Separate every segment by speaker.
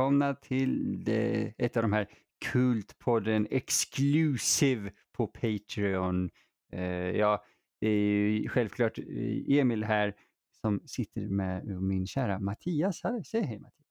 Speaker 1: välkomna till det, ett av de här Kultpodden Exclusive på Patreon. Uh, ja, det är ju självklart eh, Emil här som sitter med min kära Mattias här. Säg hej Mattias.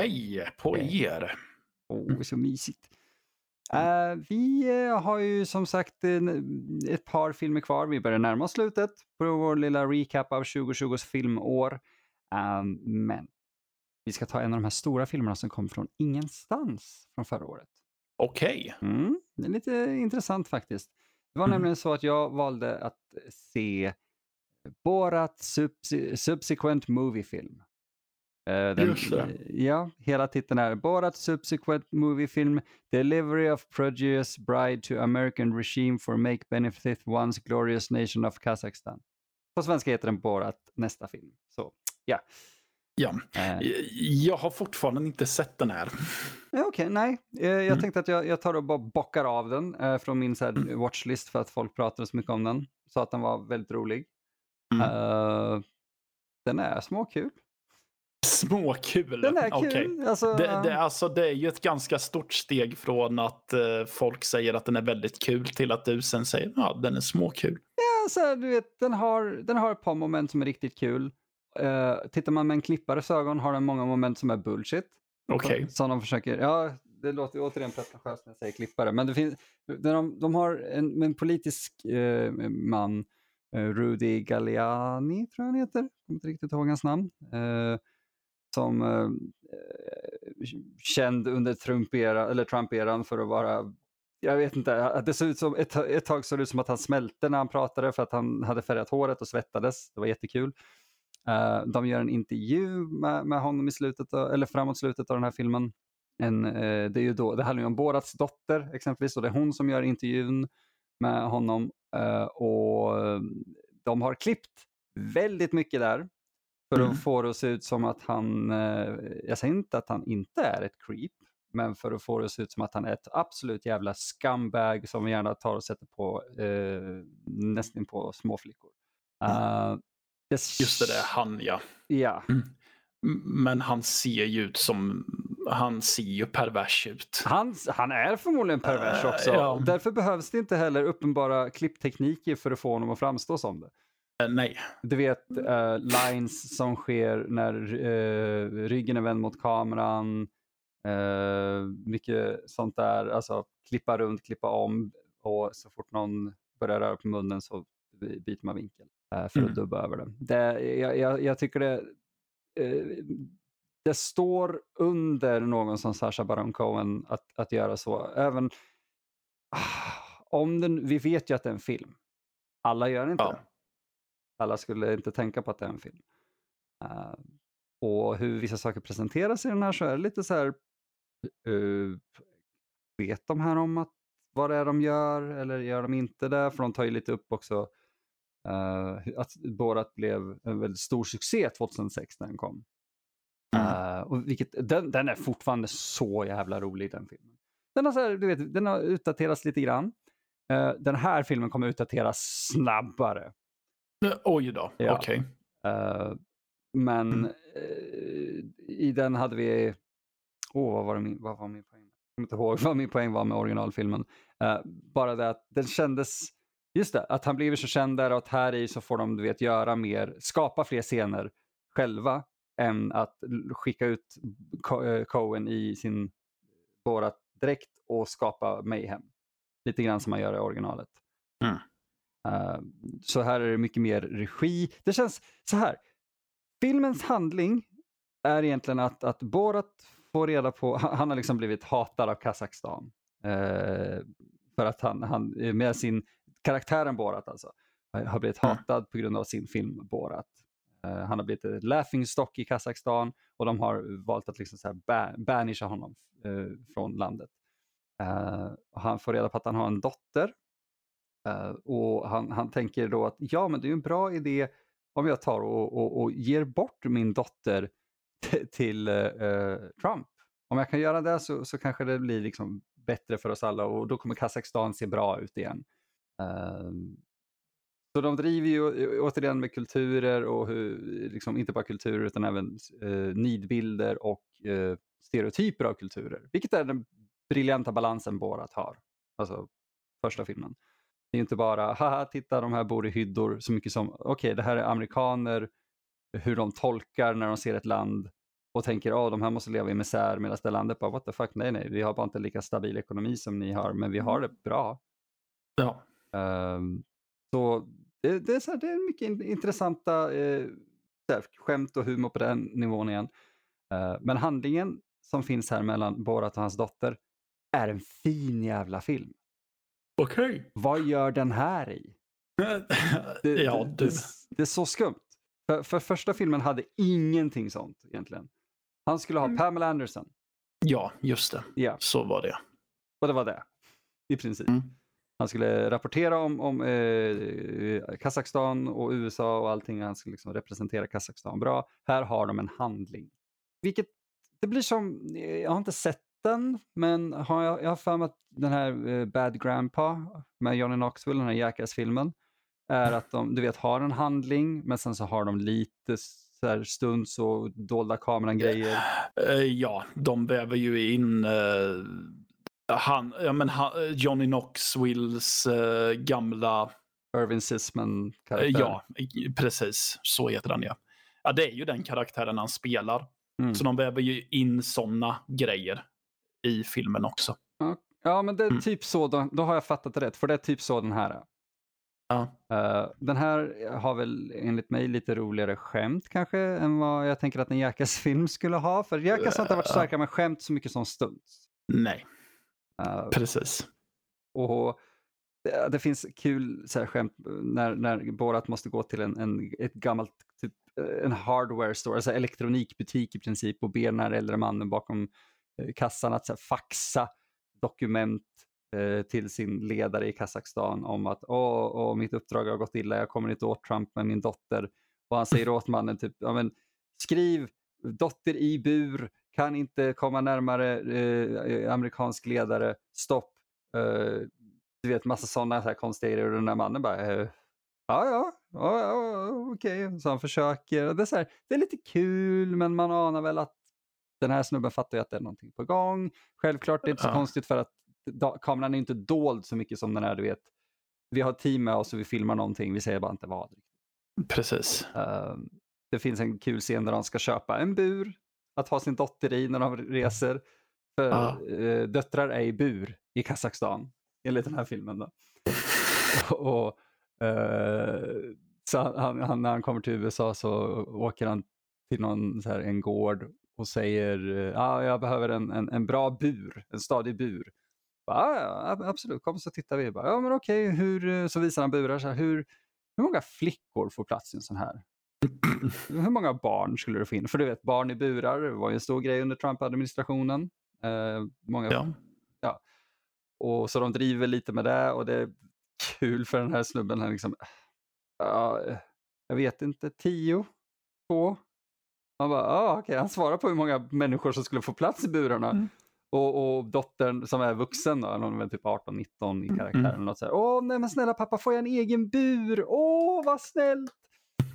Speaker 2: Hej på er!
Speaker 1: Åh, oh, så mysigt. Uh, vi uh, har ju som sagt ett par filmer kvar. Vi börjar närma oss slutet på vår lilla recap av 2020s filmår. Um, men vi ska ta en av de här stora filmerna som kom från ingenstans från förra året.
Speaker 2: Okej.
Speaker 1: Okay. Mm, det är lite intressant faktiskt. Det var mm. nämligen så att jag valde att se Borat subse Subsequent Movie Film.
Speaker 2: Uh, den, Just det.
Speaker 1: Ja, hela titeln är Borat Subsequent Movie Film Delivery of Produce Bride to American Regime for Make Benefit Once Glorious Nation of Kazakstan. På svenska heter den Borat nästa film. Så ja.
Speaker 2: Ja, uh. jag har fortfarande inte sett den här.
Speaker 1: Okej, okay, nej. Uh, jag mm. tänkte att jag, jag tar och bara bockar av den uh, från min så här, mm. watchlist för att folk pratade så mycket om den. Så att den var väldigt rolig. Mm. den är småkul.
Speaker 2: Småkul?
Speaker 1: Den är kul.
Speaker 2: Okay. Alltså, det, det, alltså, det är ju ett ganska stort steg från att uh, folk säger att den är väldigt kul till att du sen säger att ja, den är småkul.
Speaker 1: Ja, så här, du vet, den har, den har ett par moment som är riktigt kul. Uh, tittar man med en klippares ögon har den många moment som är bullshit.
Speaker 2: Okej. Okay.
Speaker 1: Som de försöker, ja, det låter återigen pretentiöst när jag säger klippare, men det finns, de, de har en, en politisk uh, man, Rudy Galliani tror jag han heter, jag kommer inte riktigt ihåg hans namn som eh, känd under Trump-eran eller Trump för att vara jag vet inte, det såg ut som, ett, ett tag såg det ut som att han smälte när han pratade för att han hade färgat håret och svettades. Det var jättekul. Uh, de gör en intervju med, med honom i slutet, eller framåt slutet av den här filmen. En, uh, det, är ju då, det handlar ju om Borats dotter exempelvis och det är hon som gör intervjun med honom. Uh, och de har klippt väldigt mycket där för mm. att få det att se ut som att han, eh, jag säger inte att han inte är ett creep, men för att få det att se ut som att han är ett absolut jävla scumbag som gärna tar och sätter på eh, nästan på småflickor.
Speaker 2: Uh, det... Just det, det är han ja.
Speaker 1: Ja. Mm.
Speaker 2: Men han ser ju ut som, han ser ju pervers ut.
Speaker 1: Han, han är förmodligen pervers också. Uh, ja. Därför behövs det inte heller uppenbara klipptekniker för att få honom att framstå som det.
Speaker 2: Uh, nej.
Speaker 1: Du vet uh, lines som sker när ryggen är vänd mot kameran. mycket sånt där, alltså klippa runt, klippa om och så fort någon börjar röra på munnen så byter man vinkel för mm. att dubba över det. det jag, jag, jag tycker det det står under någon som Sasha Baron Cohen att, att göra så. Även ah, om den, vi vet ju att det är en film. Alla gör inte ja. det. Alla skulle inte tänka på att det är en film. Uh, och hur vissa saker presenteras i den här så är det lite så här, uh, vet de här om att, vad det är de gör eller gör de inte det? För de tar ju lite upp också uh, att Borat blev en väldigt stor succé 2006 när den kom. Mm. och vilket, den, den, är fortfarande så jävla rolig den filmen. Den har, så här, du vet, den har utdaterats lite grann. den här filmen kommer utdateras snabbare.
Speaker 2: Oj då, ja. okej.
Speaker 1: Okay. Uh, men mm. uh, i den hade vi, åh oh, vad, var min, vad var min poäng? Jag kommer inte ihåg vad min poäng var med originalfilmen. Uh, bara det att den kändes, just det, att han blivit så känd där och att här i så får de du vet göra mer, skapa fler scener själva än att skicka ut Cohen i sin Borat dräkt och skapa mayhem. Lite grann som man gör i originalet. Mm. Uh, så här är det mycket mer regi. Det känns så här. Filmens handling är egentligen att, att Borat får reda på, han, han har liksom blivit hatad av Kazakstan. Uh, för att han, han med sin, karaktären Borat alltså, har blivit hatad på grund av sin film Borat. Uh, han har blivit ett laughingstock i Kazakstan och de har valt att liksom så här ban banisha honom från landet. han får reda på att han har en dotter och han, han tänker då att ja, men det är en bra idé om jag tar och, och, och ger bort min dotter till Trump. Om jag kan göra det så, så kanske det blir liksom bättre för oss alla och då kommer Kazakstan se bra ut igen. Uh, så de driver ju återigen med kulturer och hur, liksom, inte bara kulturer utan även uh, nidbilder och uh, stereotyper av kulturer. Vilket är den briljanta balansen Borat har. Alltså första filmen. Det är inte bara, haha, titta de här bor i hyddor så mycket som, okej okay, det här är amerikaner, hur de tolkar när de ser ett land och tänker att oh, de här måste leva i misär medan det landet bara what the fuck, nej nej, vi har bara inte lika stabil ekonomi som ni har, men vi har det bra.
Speaker 2: Ja.
Speaker 1: Um, så det, det, är så här, det är mycket intressanta här, skämt och humor på den nivån igen. Uh, men handlingen som finns här mellan Borat och hans dotter är en fin jävla film.
Speaker 2: Okej. Okay.
Speaker 1: Vad gör den här i?
Speaker 2: Det, ja,
Speaker 1: du. Det, det, är så skumt. För, för första filmen hade ingenting sånt egentligen. Han skulle ha mm. Pamela Anderson.
Speaker 2: Ja, just det.
Speaker 1: Ja.
Speaker 2: Så var det.
Speaker 1: Och det var det, i princip. Mm. Han skulle rapportera om, om eh, Kazakstan och USA och allting. Han skulle liksom representera Kazakstan bra. Här har de en handling. Vilket, det blir som, eh, jag har inte sett den, men har jag, jag har för mig att den här eh, Bad Grandpa med Johnny Knoxville, den här Jackass-filmen, är att de, du vet, har en handling, men sen så har de lite så här stunds och dolda kameran-grejer.
Speaker 2: Eh, ja, de väver ju in eh han, ja, men han, Johnny Knoxvilles uh, gamla...
Speaker 1: Irvin Sisman-karaktär.
Speaker 2: ja, precis. Så heter han ja. Ja, det är ju den karaktären han spelar. Mm. Så de väver ju in sådana grejer i filmen också.
Speaker 1: Ja, men det är mm. typ så, då, då har jag fattat det rätt, för det är typ så den här är.
Speaker 2: Ja.
Speaker 1: Uh, den här har väl enligt mig lite roligare skämt kanske än vad jag tänker att en Jackass-film skulle ha. För Jackass har inte varit starka med skämt så mycket som stunts.
Speaker 2: Nej, precis.
Speaker 1: Och det, det, finns kul så här, skämt när, när Borat måste gå till en, en, ett gammalt, typ, en hardware store, alltså elektronikbutik i princip och ber den här äldre mannen bakom eh, kassan att så här, faxa dokument Eh, till sin ledare i Kazakstan om att åh, åh, mitt uppdrag har gått illa, jag kommer inte åt Trump med min dotter. Och han säger åt mannen typ, ja, men, skriv dotter i bur, kan inte komma närmare eh, amerikansk ledare, stopp. Eh, du vet massa sådana här konstiga grejer och den där mannen bara, eh, ja ja, ja, ja okej. Okay. Så han försöker. Det är, så här, det är lite kul men man anar väl att den här snubben fattar ju att det är någonting på gång. Självklart, det är inte så ja. konstigt för att kameran är inte dold så mycket som den är, du vet. Vi har team med oss och vi filmar någonting, vi säger bara inte vad.
Speaker 2: Precis.
Speaker 1: Uh, det finns en kul scen där de ska köpa en bur att ha sin dotter i när de reser. För ah. döttrar är i bur i Kazakstan, enligt den här filmen. Då. och, uh, så han, han, när han kommer till USA så åker han till någon, så här, en gård och säger ah, jag behöver en, en, en bra bur, en stadig bur. Ja, ja, absolut, kom så tittar vi. Bara, ja, men okej, hur, eh, så visar han burar. Så här, hur, hur många flickor får plats i en sån här? Hur många barn skulle det finnas? För du vet, barn i burar var ju en stor grej under Trump-administrationen. Eh, många, ja. ja. Och så de driver lite med det och det är kul för den här snubben. Han liksom, ja, jag vet inte, tio? Två? Han bara, ah, okay. han svarar på hur många människor som skulle få plats i burarna. Mm. Och, och dottern som är vuxen, då, hon är typ 18-19 i mm, karaktären. Mm. Och så här, Åh, nej men snälla pappa, får jag en egen bur? Åh, vad snällt!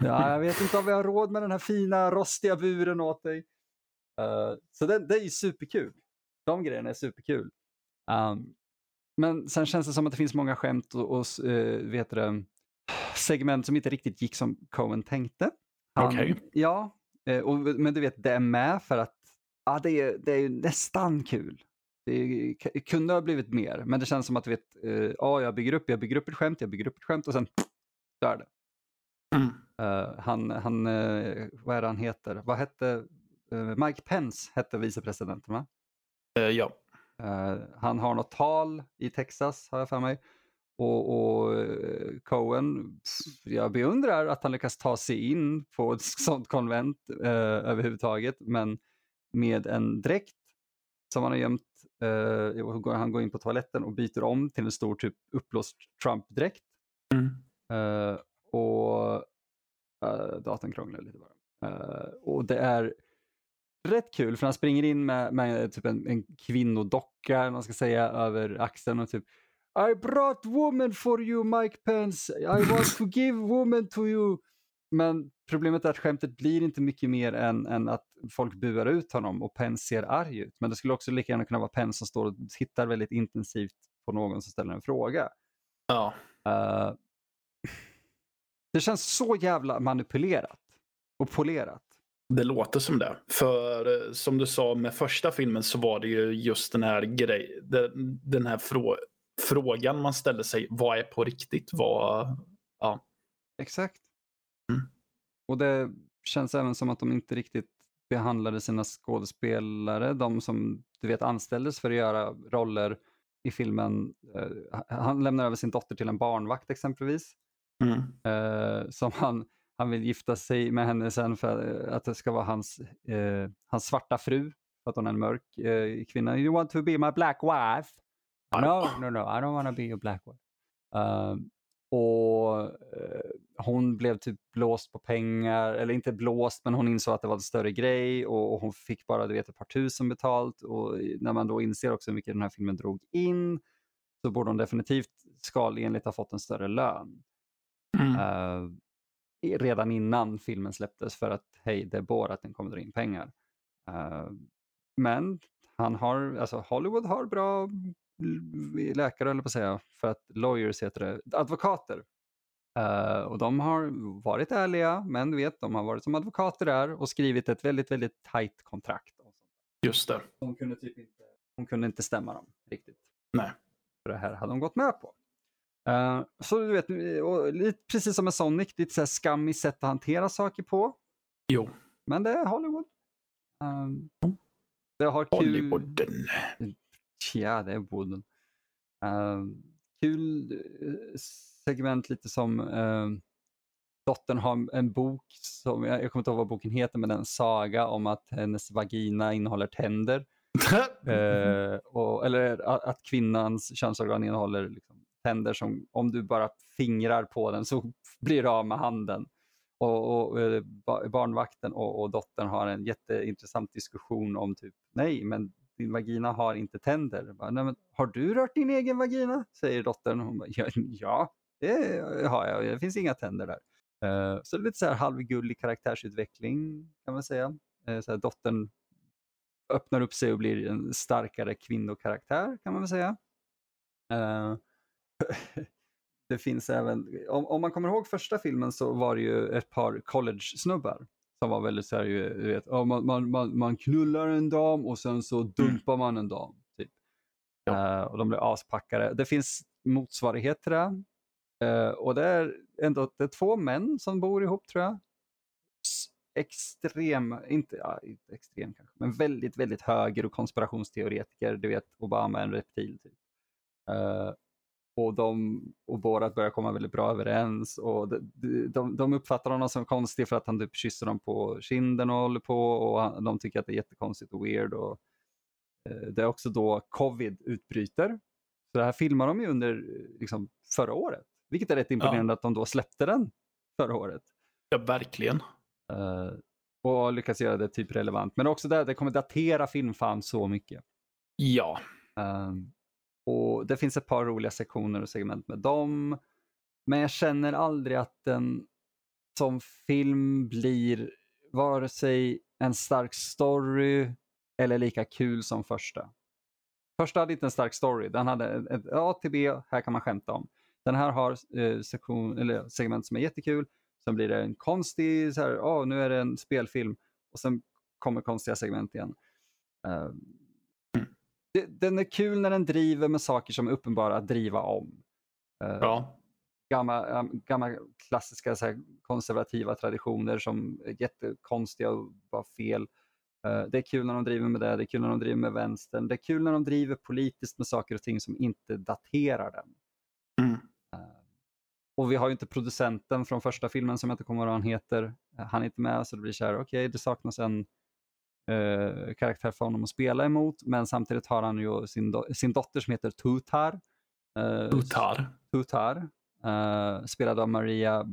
Speaker 1: Ja, jag vet inte om vi har råd med den här fina rostiga buren åt dig. Uh, så det, det är ju superkul. De grejerna är superkul. Um, men sen känns det som att det finns många skämt och, och uh, vet det, segment som inte riktigt gick som Cohen tänkte.
Speaker 2: Okej. Okay.
Speaker 1: Ja, uh, och, men du vet, det är med för att ja, det, är, det är nästan kul. Det kunde ha blivit mer, men det känns som att du vet, uh, ja, jag bygger upp, jag bygger upp ett skämt, jag bygger upp ett skämt och sen pff, dör det. Mm. Uh, han, han uh, vad är det han heter? Vad hette, Mike Pence hette vicepresidenten va?
Speaker 2: ja.
Speaker 1: han har något tal i Texas har jag för mig. Och, och Cohen, jag beundrar att han lyckas ta sig in på ett sånt konvent överhuvudtaget, men med en dräkt som han har gömt. Uh, han går in på toaletten och byter om till en stor typ uppblåst Trump-dräkt. Mm. Uh, och uh, datorn krånglar lite bara. Uh, och det är rätt kul för han springer in med, med typ en, en kvinnodocka, man ska säga, över axeln och typ I brought woman for you Mike Pence. I want to give woman to you. men problemet är att skämtet blir inte mycket mer än, än att folk buar ut honom och Penn ser arg ut. Men det skulle också lika gärna kunna vara Penn som står och tittar väldigt intensivt på någon som ställer en fråga.
Speaker 2: Ja.
Speaker 1: Uh, det känns så jävla manipulerat och polerat.
Speaker 2: Det låter som det. För som du sa med första filmen så var det ju just den här grejen, den här frå frågan man ställer sig, vad är på riktigt? Vad, ja.
Speaker 1: Exakt. Mm. Och det känns även som att de inte riktigt behandlade sina skådespelare, de som du vet anställdes för att göra roller i filmen. Uh, han lämnar över sin dotter till en barnvakt exempelvis. Mm. Uh, som han, han vill gifta sig med henne sen för att det ska vara hans, uh, hans svarta fru, för att hon är en mörk kvinna. You want to be my black wife? No, no, no, I don't want to be a black wife. Och eh, hon blev typ blåst på pengar, eller inte blåst, men hon insåg att det var en större grej och, och hon fick bara du vet, ett par tusen betalt. Och när man då inser också hur mycket den här filmen drog in så borde hon definitivt skalenligt ha fått en större lön. Mm. Uh, redan innan filmen släpptes för att hej, det är Borat, den kommer dra in pengar. Uh, men han har, alltså Hollywood har bra läkare eller på att säga, för att lawyers heter det, advokater. Uh, och de har varit ärliga, men du vet, de har varit som advokater där och skrivit ett väldigt, väldigt tajt kontrakt.
Speaker 2: Just det.
Speaker 1: De kunde typ inte, de kunde inte stämma dem riktigt.
Speaker 2: Nej.
Speaker 1: För det här hade de gått med på. Uh, så du vet, och precis som med Sonic, lite så här skammigt sätt att hantera saker på.
Speaker 2: Jo.
Speaker 1: Men det är Hollywood. Um, det har
Speaker 2: kul... Hollywooden.
Speaker 1: Ja, det är Wooden. Uh, kul eh, segment lite som uh, dottern har en bok, som, jag, jag kommer inte ihåg vad boken heter, men en saga om att hennes vagina innehåller tänder. uh, och, eller att, att kvinnans könsorgan innehåller liksom, tänder som om du bara fingrar på den så blir du av med handen. Och, och eh, barnvakten och, och dottern har en jätteintressant diskussion om typ nej, men din vagina har inte tänder. Bara, Nej, men, har du rört din egen vagina? Säger dottern. Hon bara, ja, ja, det har jag. Det finns inga tänder där. Uh, så det är lite så här halvgullig karaktärsutveckling kan man säga. Uh, så här, dottern öppnar upp sig och blir en starkare kvinnokaraktär kan man väl säga. Uh, det finns även, om, om, man kommer ihåg första filmen så var det ju ett par college-snubbar som var väldigt så här, du vet, man, man, man, man knullar en dam och sen så mm. dumpar man en dam. Typ. Ja. Uh, och de blir aspackade. Det finns motsvarighet till det. Uh, och det är ändå det är två män som bor ihop tror jag. Extrem, inte, ja, inte extrem kanske, men väldigt, väldigt höger och konspirationsteoretiker. Du vet, Obama är en reptil. Typ. Uh, och de och Borat börjar komma väldigt bra överens. Och de, de, de uppfattar honom som konstig för att han typ kysser dem på kinden och håller på och de tycker att det är jättekonstigt och weird. Och, eh, det är också då covid utbryter. Så det här filmar de ju under liksom, förra året, vilket är rätt imponerande ja. att de då släppte den förra året.
Speaker 2: Ja, verkligen.
Speaker 1: Uh, och lyckas göra det typ relevant. Men också det, det kommer datera filmfan så mycket.
Speaker 2: Ja.
Speaker 1: Um, och Det finns ett par roliga sektioner och segment med dem. Men jag känner aldrig att den som film blir vare sig en stark story eller lika kul som första. Första hade inte en stark story. Den hade ett A till B, här kan man skämta om. Den här har eh, sektion, eller segment som är jättekul. Sen blir det en konstig, så här, oh, nu är det en spelfilm. Och sen kommer konstiga segment igen. Uh, den är kul när den driver med saker som är uppenbara att driva om.
Speaker 2: Uh, ja.
Speaker 1: Gamla, gamla klassiska så här, konservativa traditioner som är jättekonstiga och bara fel. Uh, det är kul när de driver med det, det är kul när de driver med vänstern. Det är kul när de driver politiskt med saker och ting som inte daterar den.
Speaker 2: Mm.
Speaker 1: Uh, och vi har ju inte producenten från första filmen som jag inte kommer ihåg vad han heter. Han är inte med så det blir så här, okej okay, det saknas en eh, karaktär för honom att spela emot. Men samtidigt har han ju sin, do sin dotter som heter Tutar.
Speaker 2: Eh, Tutar.
Speaker 1: Tutar. Eh, spelad av Maria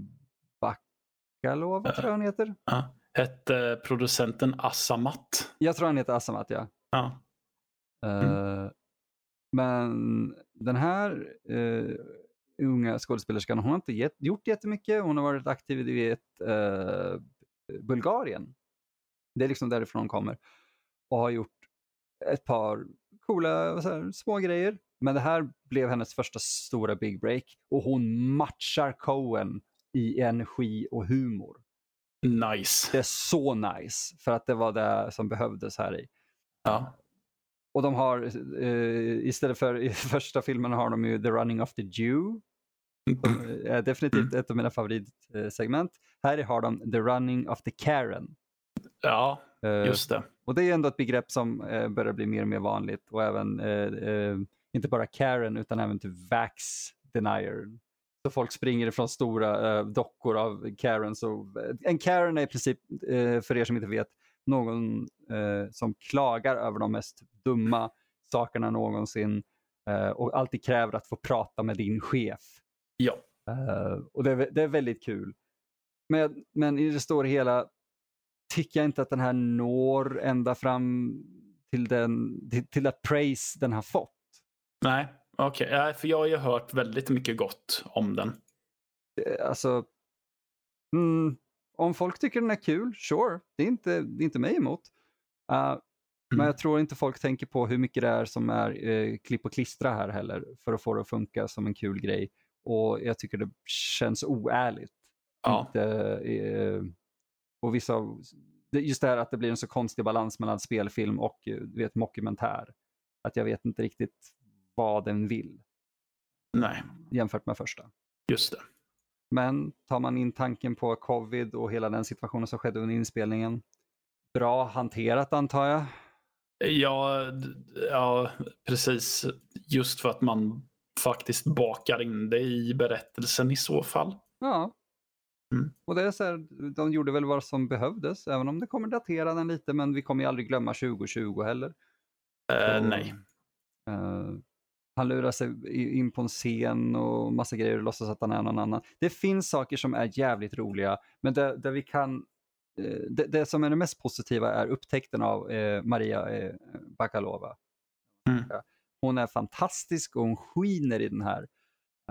Speaker 1: Bakalova, tror jag hon heter.
Speaker 2: Uh, hette producenten Assamat?
Speaker 1: Jag tror han heter Assamat,
Speaker 2: ja.
Speaker 1: Uh. Mm. Men den här, eh, unga skådespelerskan. Hon har inte get, gjort jättemycket. Hon har varit aktiv i ett, uh, Bulgarien. Det är liksom därifrån hon kommer. Och har gjort ett par coola här, små grejer. Men det här blev hennes första stora big break. Och hon matchar Cohen i energi och humor.
Speaker 2: Nice.
Speaker 1: Det är så nice. För att det var det som behövdes här i.
Speaker 2: Ja.
Speaker 1: Och de har, uh, istället för i första filmen har de ju The Running of the Jew. Som är definitivt ett av mina favoritsegment. Här har de The Running of the Karen.
Speaker 2: Ja, just det.
Speaker 1: Och det är ändå ett begrepp som uh, börjar bli mer och mer vanligt. Och även, inte bara Karen utan även typ Vax Denier. Så folk springer ifrån stora dockor av Karen. Så, en Karen är i princip, för er som inte vet, någon eh, som klagar över de mest dumma sakerna någonsin eh, och alltid kräver att få prata med din chef.
Speaker 2: Ja.
Speaker 1: Eh, och det är, det är, väldigt kul. Men, men i det stora hela tycker jag inte att den här når ända fram till den till, till att praise den har fått.
Speaker 2: Nej, okej. Okay. För jag har ju hört väldigt mycket gott om den.
Speaker 1: Eh, alltså, mm, om folk tycker den är kul, sure, det är inte, det är inte mig emot. Uh, mm. Men jag tror inte folk tänker på hur mycket det är som är uh, klipp och klistra här heller för att få det att funka som en kul grej. Och jag tycker det känns oärligt.
Speaker 2: Ja.
Speaker 1: Inte, uh, och vissa, just det här att det blir en så konstig balans mellan spelfilm och du vet, mockumentär. Att jag vet inte riktigt vad den vill.
Speaker 2: Nej.
Speaker 1: Jämfört med första.
Speaker 2: Just det.
Speaker 1: Men tar man in tanken på covid och hela den situationen som skedde under inspelningen. Bra hanterat antar jag?
Speaker 2: Ja, ja, precis. Just för att man faktiskt bakar in det i berättelsen i så fall.
Speaker 1: Ja.
Speaker 2: Mm.
Speaker 1: Och det är så här, de gjorde väl vad som behövdes, även om det kommer datera den lite, men vi kommer ju aldrig glömma 2020 heller.
Speaker 2: Uh, så, nej.
Speaker 1: Uh, han lurar sig in på en scen och massa grejer och låtsas att han är någon annan. Det finns saker som är jävligt roliga, men där, där vi kan eh, det, det, som är det mest positiva är upptäckten av eh, Maria eh, Bakalova.
Speaker 2: Mm.
Speaker 1: Hon är fantastisk och hon skiner i den här.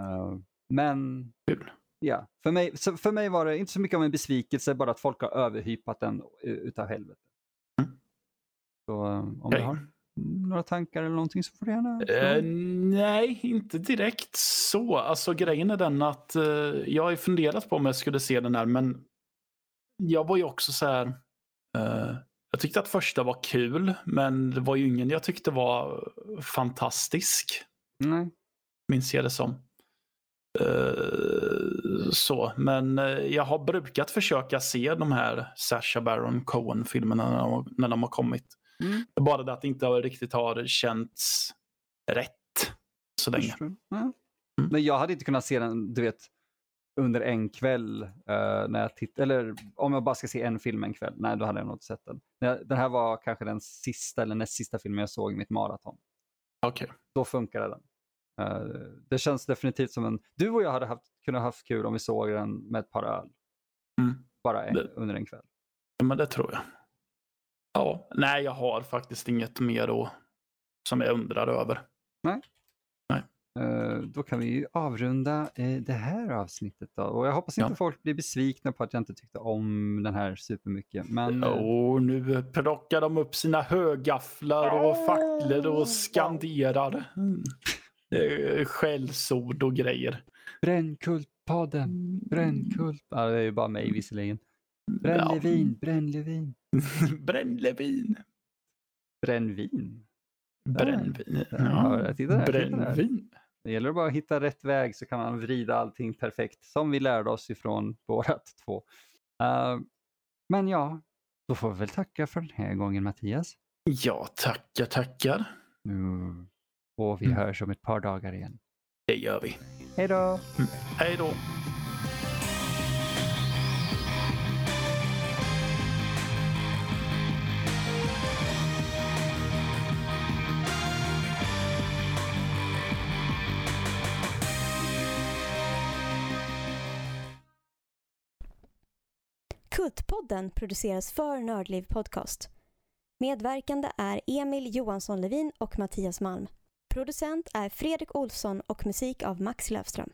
Speaker 1: Uh, men
Speaker 2: Kul.
Speaker 1: Ja, för mig, för mig var det inte så mycket av en besvikelse, bara att folk har överhypat den utav helvete.
Speaker 2: Mm.
Speaker 1: Så om okay. du har några tankar eller någonting så får du gärna...
Speaker 2: Eh, nej, inte direkt så. Alltså grejen är den att eh, jag har funderat på om jag skulle se den här men jag var ju också så här. Eh, jag tyckte att första var kul men det var ju ingen jag tyckte var fantastisk.
Speaker 1: Nej.
Speaker 2: Minns jag det som. Uh, så, men uh, jag har brukat försöka se de här Sasha Baron Cohen-filmerna när, de, när de har kommit.
Speaker 1: Mm.
Speaker 2: Bara det att det inte riktigt har känts rätt så länge.
Speaker 1: Mm. Men jag hade inte kunnat se den, du vet, under en kväll. Uh, när jag titt eller om jag bara ska se en film en kväll. Nej, då hade jag nog inte sett den. Den här var kanske den sista eller näst sista filmen jag såg i mitt maraton.
Speaker 2: Okej. Okay.
Speaker 1: Då funkade den. Uh, det känns definitivt som en... Du och jag hade haft, kunnat haft kul om vi såg den med ett par öl.
Speaker 2: Mm.
Speaker 1: Bara en, det... under en kväll.
Speaker 2: Ja, men det tror jag. Ja, nej, jag har faktiskt inget mer då som jag undrar över.
Speaker 1: Nej.
Speaker 2: Nej.
Speaker 1: Uh, då kan vi ju avrunda uh, det här avsnittet då. Och jag hoppas inte ja. folk blir besvikna på att jag inte tyckte om den här supermycket. Men...
Speaker 2: Oh, nu plockar de upp sina högafflar och facklor och skanderar. Mm. Skällsord och grejer.
Speaker 1: Brännkultpodden, Brännkult. Ja, det är ju bara mig visserligen. Brännlevin, ja. brännlevin.
Speaker 2: Brännlevin.
Speaker 1: Brännvin.
Speaker 2: Brännvin.
Speaker 1: Ja, ja titta där,
Speaker 2: Brännvin.
Speaker 1: Det gäller bara att hitta rätt väg så kan man vrida allting perfekt som vi lärde oss ifrån vårat två. Uh, men ja, då får vi väl tacka för den här gången Mattias.
Speaker 2: Ja, tackar, tackar.
Speaker 1: Mm. Och vi mm. hörs om ett par dagar igen.
Speaker 2: Det gör vi.
Speaker 1: Hej då!
Speaker 2: Mm. Hej då!
Speaker 3: Kultpodden produceras för Nördliv Podcast. Medverkande är Emil Johansson Levin och Mattias Malm. Producent är Fredrik Olsson och musik av Max Löfström.